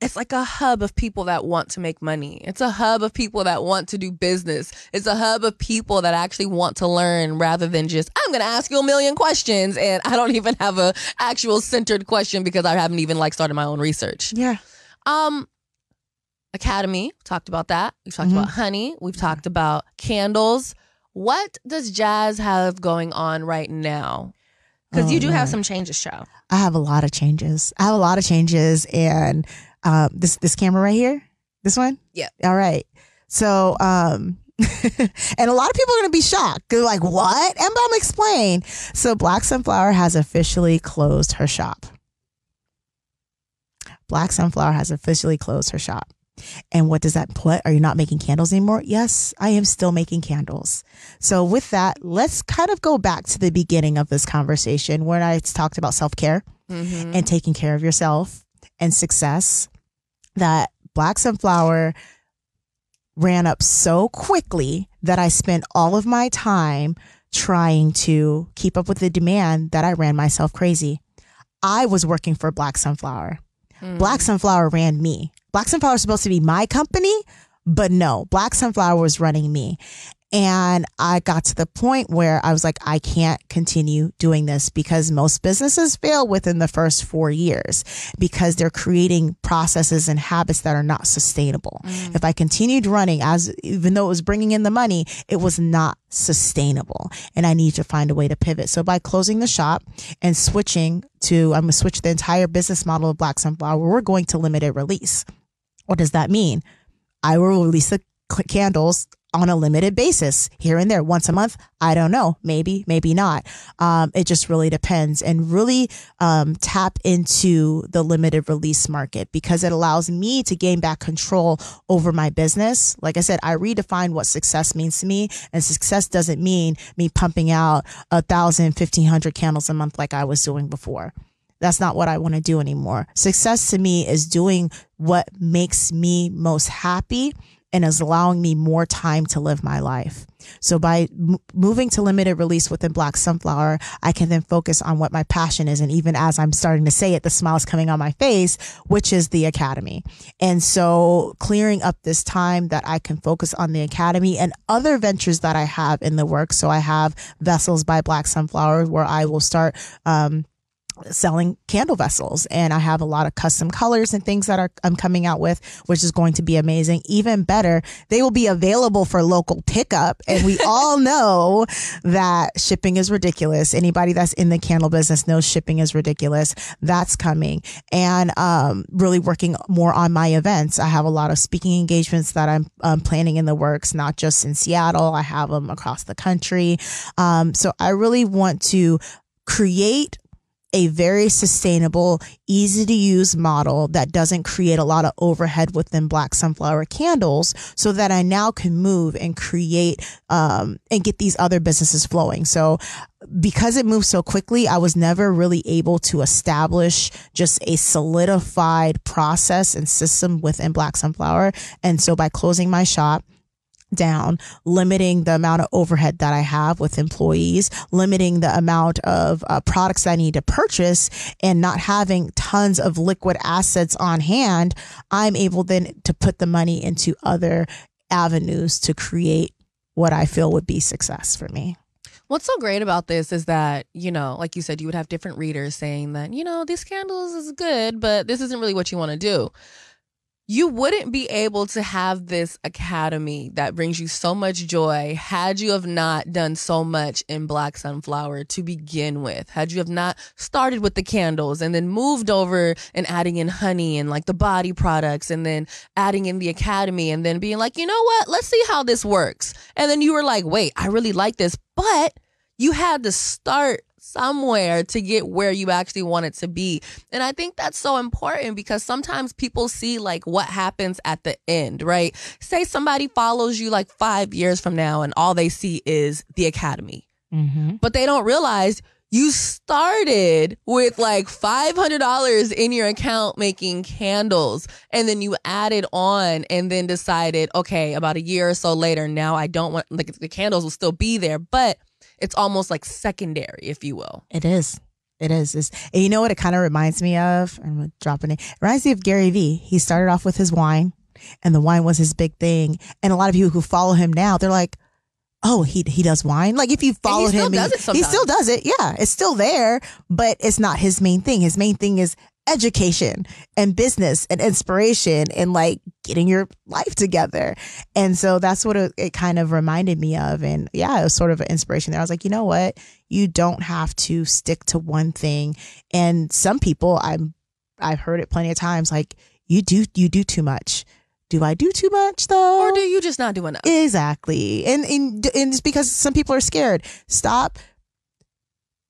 it's like a hub of people that want to make money. It's a hub of people that want to do business. It's a hub of people that actually want to learn rather than just, I'm going to ask you a million questions. And I don't [LAUGHS] even have a actual centered question because I haven't even like started my own research. Yeah. Um, Academy, talked about that. We've talked mm-hmm. about honey. We've talked about candles. What does Jazz have going on right now? Because Oh, you do have some changes, show. I have a lot of changes. I have a lot of changes, and um, this this camera right here, this one. Yeah. All right. So, um, [LAUGHS] and a lot of people are going to be shocked. They're like, "What?" And I'm explain. So, Black Sunflower has officially closed her shop. Black Sunflower has officially closed her shop. And what does that put? Are you not making candles anymore? Yes, I am still making candles. So, with that, let's kind of go back to the beginning of this conversation when I talked about self care Mm-hmm. and taking care of yourself and success. That Black Sunflower ran up so quickly that I spent all of my time trying to keep up with the demand that I ran myself crazy. I was working for Black Sunflower. Mm-hmm. Black Sunflower ran me. Black Sunflower was supposed to be my company, but no, Black Sunflower was running me. And I got to the point where I was like, I can't continue doing this because most businesses fail within the first four years because they're creating processes and habits that are not sustainable. Mm. If I continued running as, even though it was bringing in the money, it was not sustainable. And I need to find a way to pivot. So by closing the shop and switching to, I'm going to switch the entire business model of Black Sunflower, we're going to limited release. What does that mean? I will release the candles on a limited basis here and there once a month. I don't know. Maybe, maybe not. Um, it just really depends and really um, tap into the limited release market because it allows me to gain back control over my business. Like I said, I redefine what success means to me and success doesn't mean me pumping out a thousand, fifteen hundred candles a month like I was doing before. That's not what I want to do anymore. Success to me is doing what makes me most happy and is allowing me more time to live my life. So by m- moving to limited release within Black Sunflower, I can then focus on what my passion is. And even as I'm starting to say it, the smile's coming on my face, which is the academy. And so clearing up this time that I can focus on the academy and other ventures that I have in the works. So I have Vessels by Black Sunflower where I will start, um, selling candle vessels. And I have a lot of custom colors and things that are I'm coming out with which is going to be amazing. Even better they will be available for local pickup. And we [LAUGHS] all know that shipping is ridiculous. Anybody that's in the candle business knows shipping is ridiculous. That's coming. And um really working more on my events. I have a lot of speaking engagements that I'm um, planning in the works not just in Seattle. I have them across the country. Um so I really want to create a very sustainable, easy to use model that doesn't create a lot of overhead within Black Sunflower candles so that I now can move and create um, and get these other businesses flowing. So because it moved so quickly, I was never really able to establish just a solidified process and system within Black Sunflower. And so by closing my shop, down, limiting the amount of overhead that I have with employees, limiting the amount of uh, products I need to purchase, and not having tons of liquid assets on hand, I'm able then to put the money into other avenues to create what I feel would be success for me. What's so great about this is that, you know, like you said, you would have different readers saying that, you know, these candles is good, but this isn't really what you want to do. You wouldn't be able to have this academy that brings you so much joy had you have not done so much in Black Sunflower to begin with. Had you have not started with the candles and then moved over and adding in honey and like the body products and then adding in the academy and then being like, you know what? Let's see how this works. And then you were like, wait, I really like this, but you had to start somewhere to get where you actually want it to be. And I think that's so important because sometimes people see like what happens at the end, right? Say somebody follows you like five years from now and all they see is the academy, Mm-hmm. but they don't realize you started with like $500 in your account making candles and then you added on and then decided, okay, about a year or so later, now I don't want, like the candles will still be there, but it's almost like secondary, if you will. It is. It is. It's, and you know what it kind of reminds me of? I'm dropping it. It reminds me of Gary Vee. He started off with his wine and the wine was his big thing. And a lot of people who follow him now, they're like, oh, he, he does wine. Like if you followed him, does he, he still does it. Yeah. It's still there, but it's not his main thing. His main thing is education and business and inspiration and like getting your life together. And so that's what it, it kind of reminded me of. And yeah, it was sort of an inspiration there. I was like, you know what? You don't have to stick to one thing. And some people, I'm, I've heard it plenty of times, like you do, you do too much. Do I do too much though? Or do you just not do enough? Exactly. And, and, and it's because some people are scared. Stop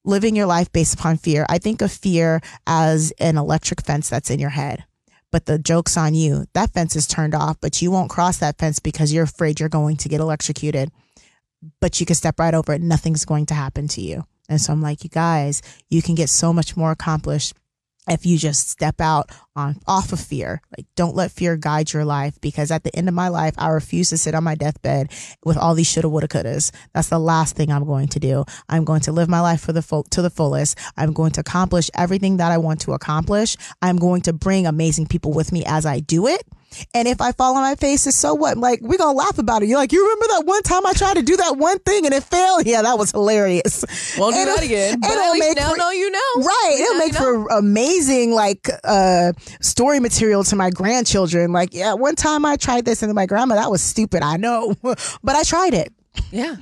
living your life based upon fear. I think of fear as an electric fence that's in your head. But the joke's on you. That fence is turned off, but you won't cross that fence because you're afraid you're going to get electrocuted. But you can step right over it. Nothing's going to happen to you. And so I'm like, you guys, you can get so much more accomplished if you just step out on off of fear. Like don't let fear guide your life because at the end of my life i refuse to sit on my deathbed with all these shoulda woulda couldas. That's the last thing i'm going to do. I'm going to live my life for the full to the fullest. I'm going to accomplish everything that i want to accomplish. I'm going to bring amazing people with me as i do it and if I fall on my face, it's so what? Like, we're going to laugh about it. You're like, you remember that one time I tried to do that one thing and it failed? Yeah, that was hilarious. Won't do that again. But at least now for, know you know. Right. It'll make for amazing, like, uh, story material to my grandchildren. Like, yeah, one time I tried this and my grandma, that was stupid. I know, [LAUGHS] but I tried it. Yeah.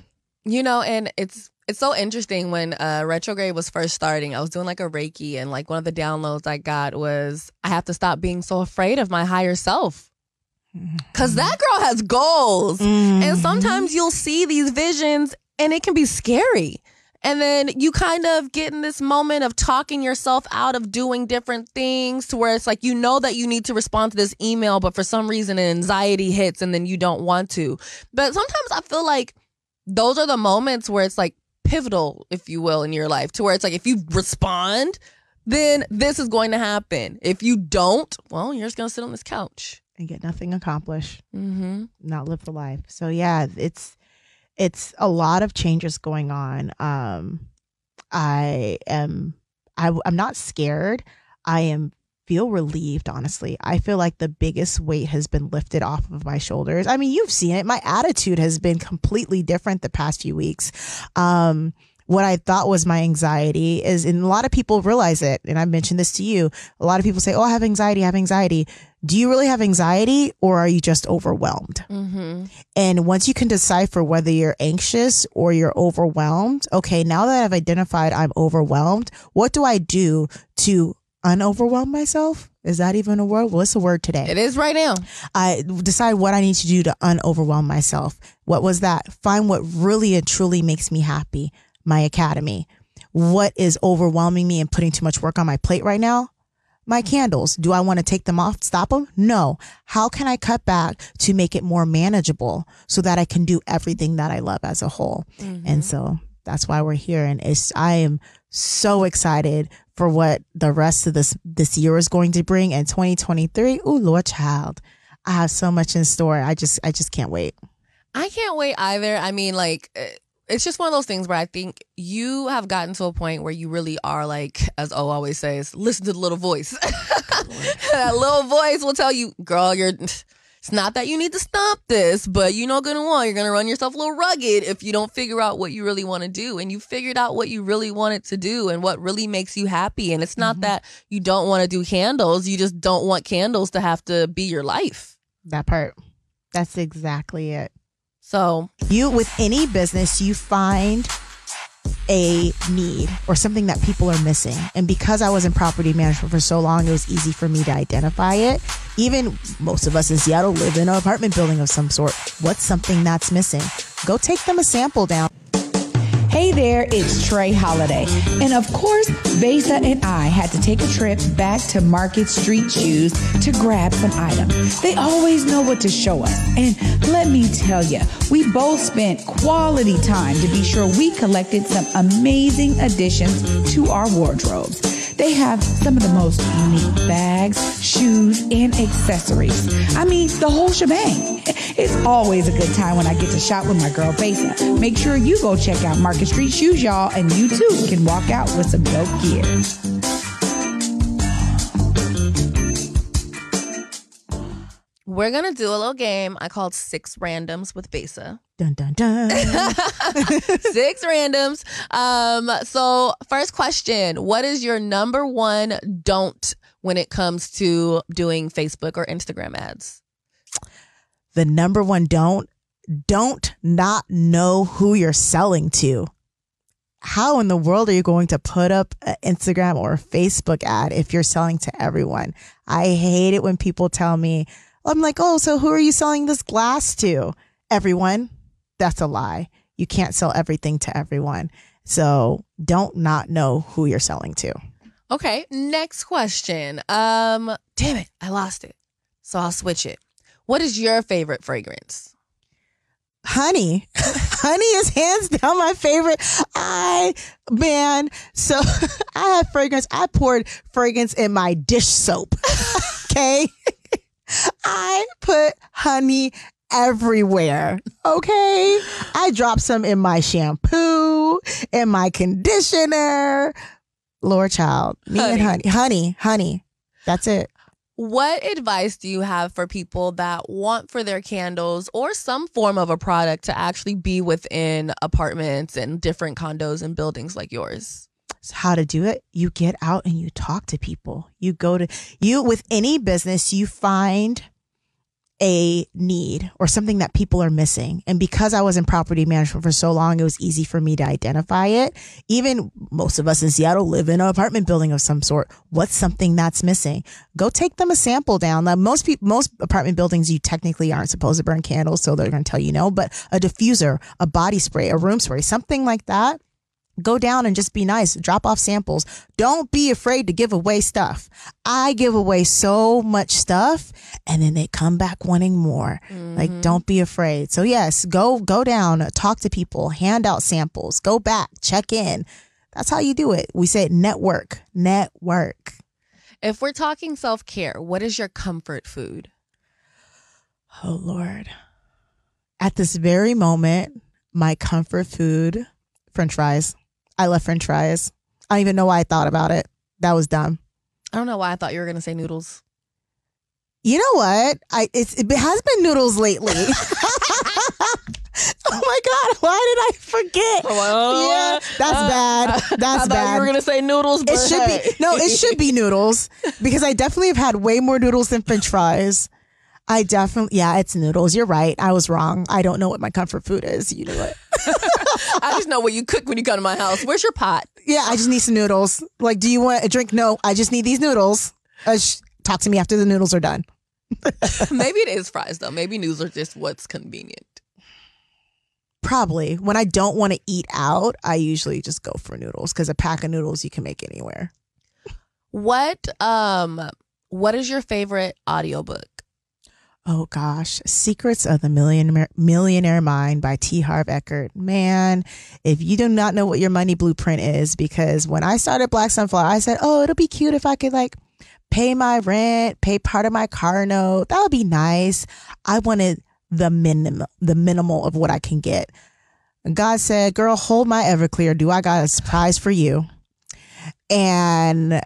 You know, and it's it's so interesting when uh, retrograde was first starting. I was doing like a Reiki, and like one of the downloads I got was I have to stop being so afraid of my higher self. Cause that girl has goals. Mm-hmm. And sometimes you'll see these visions and it can be scary. And then you kind of get in this moment of talking yourself out of doing different things to where it's like you know that you need to respond to this email, but for some reason anxiety hits and then you don't want to. But sometimes I feel like those are the moments where it's like pivotal, if you will, in your life, to where it's like if you respond, then this is going to happen. If you don't, well, you're just going to sit on this couch and get nothing accomplished, mm-hmm. not live the life. So yeah, it's it's a lot of changes going on. Um, I am I, I'm not scared. I am feel relieved honestly i feel like the biggest weight has been lifted off of my shoulders i mean you've seen it my attitude has been completely different the past few weeks um what I thought was my anxiety is, and a lot of people realize it, and I mentioned this to you. A lot of people say, Oh, I have anxiety, I have anxiety. Do you really have anxiety or are you just overwhelmed? Mm-hmm. And once you can decipher whether you're anxious or you're overwhelmed, okay, now that I've identified I'm overwhelmed, what do I do to unoverwhelm myself? Is that even a word? What's the word today? It is right now. I decide what I need to do to unoverwhelm myself. What was that? Find what really and truly makes me happy my academy. What is overwhelming me and putting too much work on my plate right now? My candles. Do I want to take them off, stop them? No. How can I cut back to make it more manageable so that I can do everything that I love as a whole? Mm-hmm. And so that's why we're here. And it's, I am so excited for what the rest of this, this year is going to bring and 2023. Ooh, Lord child. I have so much in store. I just, I just can't wait. I can't wait either. I mean, like, eh, it's just one of those things where I think you have gotten to a point where you really are like, as O always says, listen to the little voice. [LAUGHS] that little voice will tell you, girl, you're. It's not that you need to stop this, but you know gonna want you're gonna run yourself a little rugged if you don't figure out what you really want to do. And you figured out what you really wanted to do and what really makes you happy. And it's not mm-hmm. that you don't want to do candles, you just don't want candles to have to be your life. That part. That's exactly it. So, you with any business, you find a need or something that people are missing. And because I was in property management for so long, it was easy for me to identify it. Even most of us in Seattle live in an apartment building of some sort. What's something that's missing? Go take them a sample down. Hey there, it's Trey Holiday. And of course, Besa and I had to take a trip back to Market Street Shoes to grab some items. They always know what to show us. And let me tell you, we both spent quality time to be sure we collected some amazing additions to our wardrobes. They have some of the most unique bags, shoes, and accessories. I mean, the whole shebang. [LAUGHS] It's always a good time when I get to shop with my girl Besa. Make sure you go check out Market Street Shoes, y'all, and you too can walk out with some dope gear. We're gonna do a little game I called Six Randoms with Besa. Dun dun dun. [LAUGHS] Six randoms. Um, so first question, what is your number one don't when it comes to doing Facebook or Instagram ads? The number one don't don't not know who you're selling to. How in the world are you going to put up an Instagram or a Facebook ad if you're selling to everyone? I hate it when people tell me, I'm like, oh, so who are you selling this glass to? Everyone. That's a lie. You can't sell everything to everyone. So don't not know who you're selling to. Okay, next question. Um, damn it, I lost it. So I'll switch it. What is your favorite fragrance? Honey. [LAUGHS] Honey is hands down my favorite i man. So [LAUGHS] i have fragrance. I poured fragrance in my dish soap. [LAUGHS] Okay? I put honey everywhere. Okay? I drop some in my shampoo in my conditioner. Lord child me and honey. Honey honey. That's it What advice do you have for people that want for their candles or some form of a product to actually be within apartments and different condos and buildings like yours? how to do it you get out and you talk to people you go to you with any business you find a need or something that people are missing. And because i was in property management for so long it was easy for me to identify it. Even most of us in seattle live in an apartment building of some sort. What's something that's missing? Go take them a sample down. Now, most people most apartment buildings you technically aren't supposed to burn candles so they're going to tell you no but a diffuser a body spray a room spray something like that go down and just be nice. Drop off samples. Don't be afraid to give away stuff. I give away so much stuff and then they come back wanting more. Like mm-hmm. don't be afraid. So yes go go down uh, talk to people hand out samples go back check in. That's how you do it. We say network network. If we're talking self care, what is your comfort food? oh lord. At this very moment my comfort food french fries i love french fries i don't even know why i thought about it that was dumb I don't know why I thought you were going to say noodles. You know what? I it's, it has been noodles lately. [LAUGHS] oh my god! Why did I forget? yeah, that's uh, bad. That's I thought bad. you were going to say noodles, but it should hey. be no. It should be [LAUGHS] noodles because I definitely have had way more noodles than French fries. I definitely, yeah, it's noodles. You're right. I was wrong. I don't know what my comfort food is. You know what? [LAUGHS] I just know what you cook when you come to my house. Where's your pot? Yeah, I just need some noodles. Like, do you want a drink? No, I just need these noodles. Uh, sh- talk to me after the noodles are done. [LAUGHS] Maybe it is fries though. Maybe noodles are just what's convenient. Probably when I don't want to eat out, I usually just go for noodles because a pack of noodles you can make anywhere. What um what is your favorite audiobook? Oh gosh, Secrets of the Millionaire Millionaire Mind by T. Harv Eker. Man, if you do not know what your money blueprint is, because when I started Black Sunflower, I said, "Oh, it'll be cute if I could like pay my rent, pay part of my car note. That would be nice." I wanted the minimum, the minimal of what I can get. And God said, "Girl, hold my Everclear. Do I got a surprise for you?" And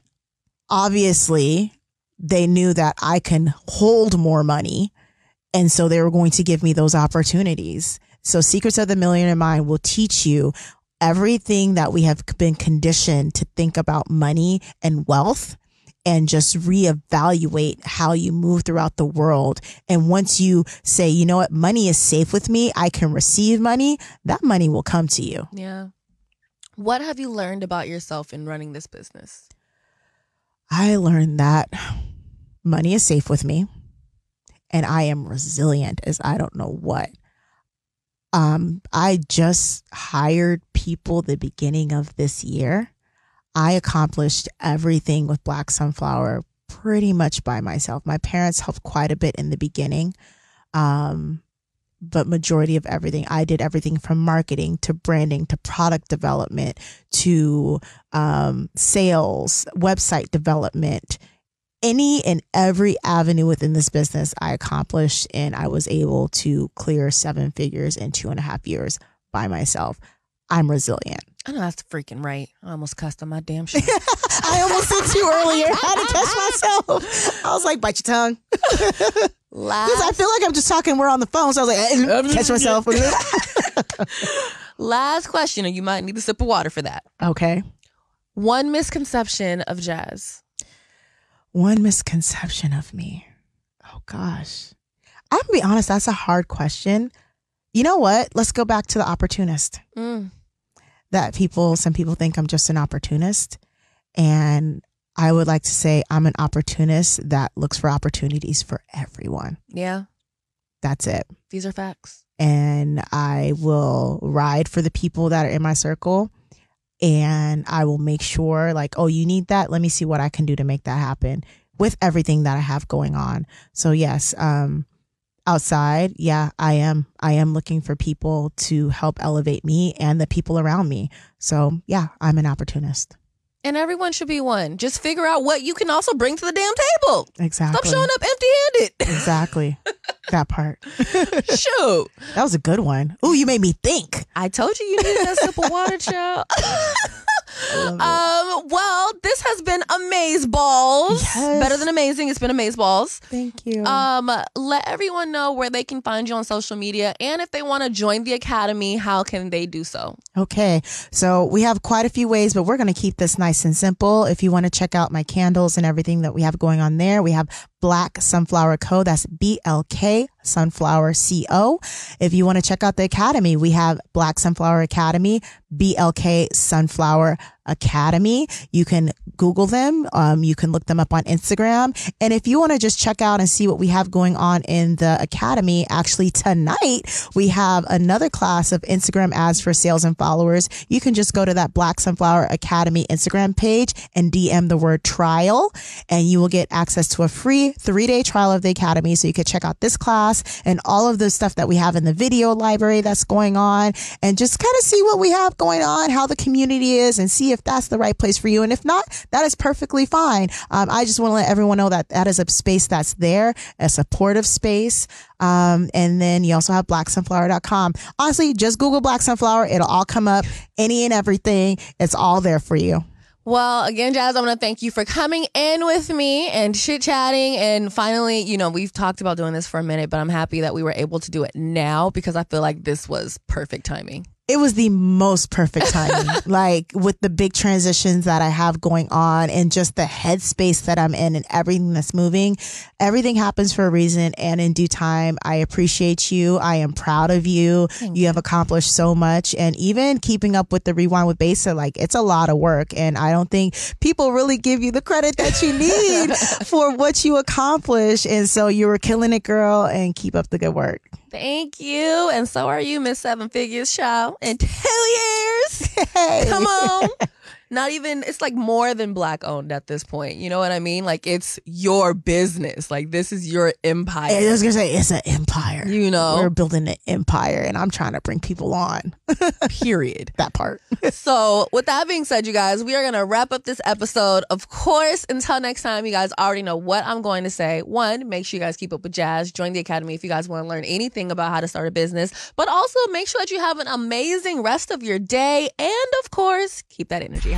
obviously, they knew that I can hold more money. And so they were going to give me those opportunities. So Secrets of the Millionaire Mind will teach you everything that we have been conditioned to think about money and wealth and just reevaluate how you move throughout the world. And once you say, you know what, money is safe with me, I can receive money, that money will come to you. Yeah. What have you learned about yourself in running this business? I learned that money is safe with me and I am resilient as I don't know what. Um, I just hired people the beginning of this year. I accomplished everything with Black Sunflower pretty much by myself. My parents helped quite a bit in the beginning. Um, but majority of everything i did everything from marketing to branding to product development to um, sales website development. Any and every avenue within this business i accomplished and i was able to clear seven figures in two and a half years by myself. I'm resilient I know that's freaking right. I almost cussed on my damn [LAUGHS] shit. i almost said too earlier i had to catch myself i was like bite your tongue because i feel like i'm just talking we're on the phone so i was like eh, catch myself [LAUGHS] last question, and you might need a sip of water for that. okay One misconception of jazz. One misconception of me. Oh gosh. I'm gonna be honest, that's a hard question. You know what? Let's go back to the opportunist. Mm. That people, some people think I'm just an opportunist. And I would like to say I'm an opportunist that looks for opportunities for everyone. Yeah, That's it. these are facts. and I will ride for the people that are in my circle and I will make sure like oh you need that let me see what I can do to make that happen with everything that I have going on. So yes, um outside, yeah, I am I am looking for people to help elevate me and the people around me. So, yeah, I'm an opportunist. And everyone should be one. Just figure out what you can also bring to the damn table. Exactly. Stop showing up empty handed. [LAUGHS] Exactly. that part. [LAUGHS] Shoot. That was a good one. Ooh, you made me think. I told you you needed that sip of water, child. [LAUGHS] um, well, this has been Amaze Balls. Yes. Better than amazing. It's been Amaze Balls. Thank you. Um, let everyone know where they can find you on social media and if they want to join the academy, how can they do so? Okay, so we have quite a few ways, but we're going to keep this nice and simple. If you want to check out my candles and everything that we have going on there, we have Black Sunflower Co. That's B L K Sunflower C O. If you want to check out the academy, we have Black Sunflower Academy, BLK Sunflower Academy. You can Google them. Um, you can look them up on Instagram. And if you want to just check out and see what we have going on in the academy, actually tonight we have another class of Instagram ads for sales and followers. You can just go to that Black Sunflower Academy Instagram page and DM the word trial and you will get access to a free three day trial of the academy. So you could check out this class and all of the stuff that we have in the video library that's going on and just kind of see what we have going on, how the community is and see if that's the right place for you. And if not, that is perfectly fine. Um, I just want to let everyone know that that is a space that's there, a supportive space. Um, and then you also have blacksunflower.com. Honestly, just Google Black Sunflower. It'll all come up, any and everything. It's all there for you. Well, again, Jazz, I want to thank you for coming in with me and chit chatting. And finally, you know, we've talked about doing this for a minute, but I'm happy that we were able to do it now because I feel like this was perfect timing. It was the most perfect [LAUGHS] timing. like with the big transitions that I have going on and just the headspace that I'm in and everything that's moving, everything happens for a reason. And in due time, I appreciate you. I am proud of you. you have accomplished so much. And even keeping up with the rewind with Besa, like it's a lot of work. And I don't think people really give you the credit that you need [LAUGHS] for what you accomplish. And so you were killing it, girl, and keep up the good work. Thank you. And so are you, Miss Seven Figures Child. In two years. Hey. Come on. Not even, it's like more than black owned at this point. You know what I mean? Like it's your business. Like this is your empire. I was gonna say it's an empire. You know. we're building an empire, and I'm trying to bring people on. [LAUGHS] Period. that part. [LAUGHS] So, with that being said, you guys, we are to wrap up this episode. Of course, until next time, you guys already know what I'm going to say. One, make sure you guys keep up with Jazz. Join the Academy if you guys want to learn anything about how to start a business. But also, make sure that you have an amazing rest of your day. And of course, keep that energy